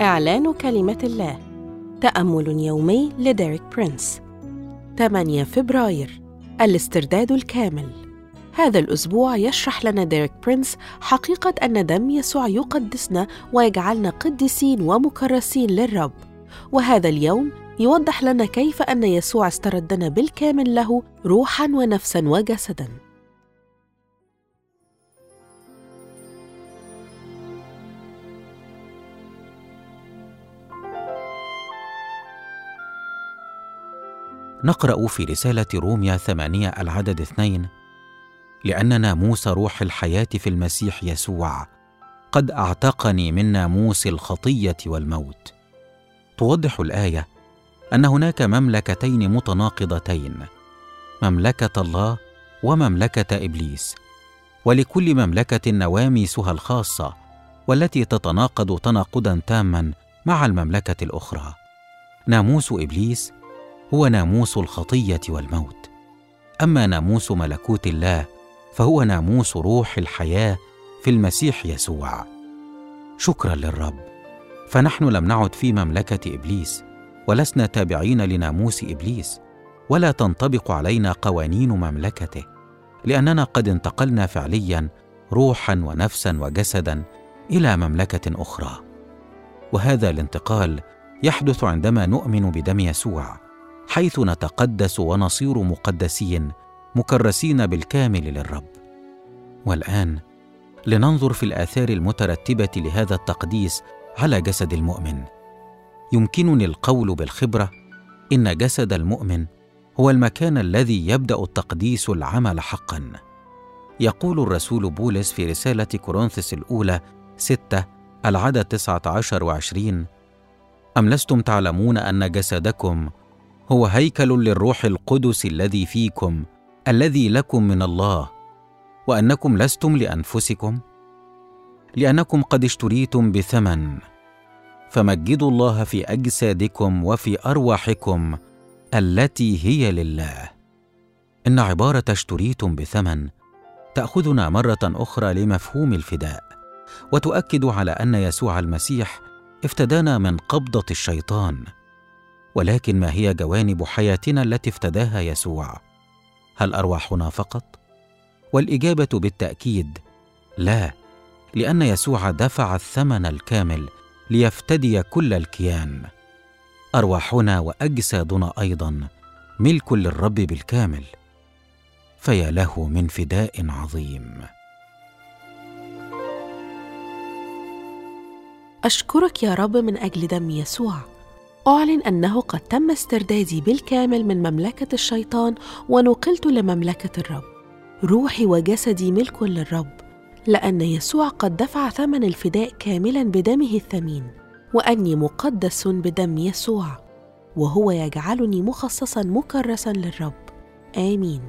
إعلان كلمة الله. تأمل يومي لديريك برينس. 8 فبراير. الاسترداد الكامل. هذا الأسبوع يشرح لنا ديريك برينس حقيقة أن دم يسوع يقدسنا ويجعلنا قديسين ومكرسين للرب. وهذا اليوم يوضح لنا كيف أن يسوع استردنا بالكامل له روحا ونفسا وجسدا. نقرأ في رسالة روميا ثمانية العدد اثنين. لأن ناموس روح الحياة في المسيح يسوع. قد أعتقني من ناموس الخطية والموت. توضح الآية أن هناك مملكتين متناقضتين. مملكة الله ومملكة إبليس. ولكل مملكة نواميسها الخاصة والتي تتناقض تناقضا تاما مع المملكة الأخرى. ناموس إبليس هو ناموس الخطية والموت. أما ناموس ملكوت الله فهو ناموس روح الحياة في المسيح يسوع. شكرا للرب. فنحن لم نعد في مملكة إبليس ولسنا تابعين لناموس إبليس ولا تنطبق علينا قوانين مملكته لأننا قد انتقلنا فعليا روحا ونفسا وجسدا إلى مملكة أخرى. وهذا الانتقال يحدث عندما نؤمن بدم يسوع. حيث نتقدس ونصير مقدسين مكرسين بالكامل للرب. والآن لننظر في الآثار المترتبة لهذا التقديس على جسد المؤمن. يمكنني القول بالخبرة إن جسد المؤمن هو المكان الذي يبدأ التقديس العمل حقا. يقول الرسول بولس في رسالة كورنثس الأولى ستة العدد تسعة عشر وعشرين أم لستم تعلمون أن جسدكم هو هيكل للروح القدس الذي فيكم الذي لكم من الله وأنكم لستم لأنفسكم؟ لأنكم قد اشتريتم بثمن. فمجدوا الله في أجسادكم وفي أرواحكم التي هي لله. إن عبارة اشتريتم بثمن تأخذنا مرة أخرى لمفهوم الفداء وتؤكد على أن يسوع المسيح افتدانا من قبضة الشيطان. ولكن ما هي جوانب حياتنا التي افتداها يسوع؟ هل أرواحنا فقط؟ والإجابة بالتأكيد لا لأن يسوع دفع الثمن الكامل ليفتدي كل الكيان. أرواحنا وأجسادنا أيضا ملك للرب بالكامل. فيا له من فداء عظيم. أشكرك يا رب من أجل دم يسوع. أعلن أنه قد تم استردادي بالكامل من مملكة الشيطان ونقلت لمملكة الرب. روحي وجسدي ملك للرب، لأن يسوع قد دفع ثمن الفداء كاملا بدمه الثمين، وأني مقدس بدم يسوع، وهو يجعلني مخصصا مكرسا للرب. آمين.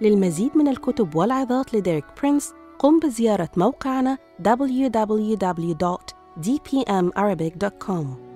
للمزيد من الكتب والعظات لديريك برينس قم بزيارة موقعنا www. dpmarabic.com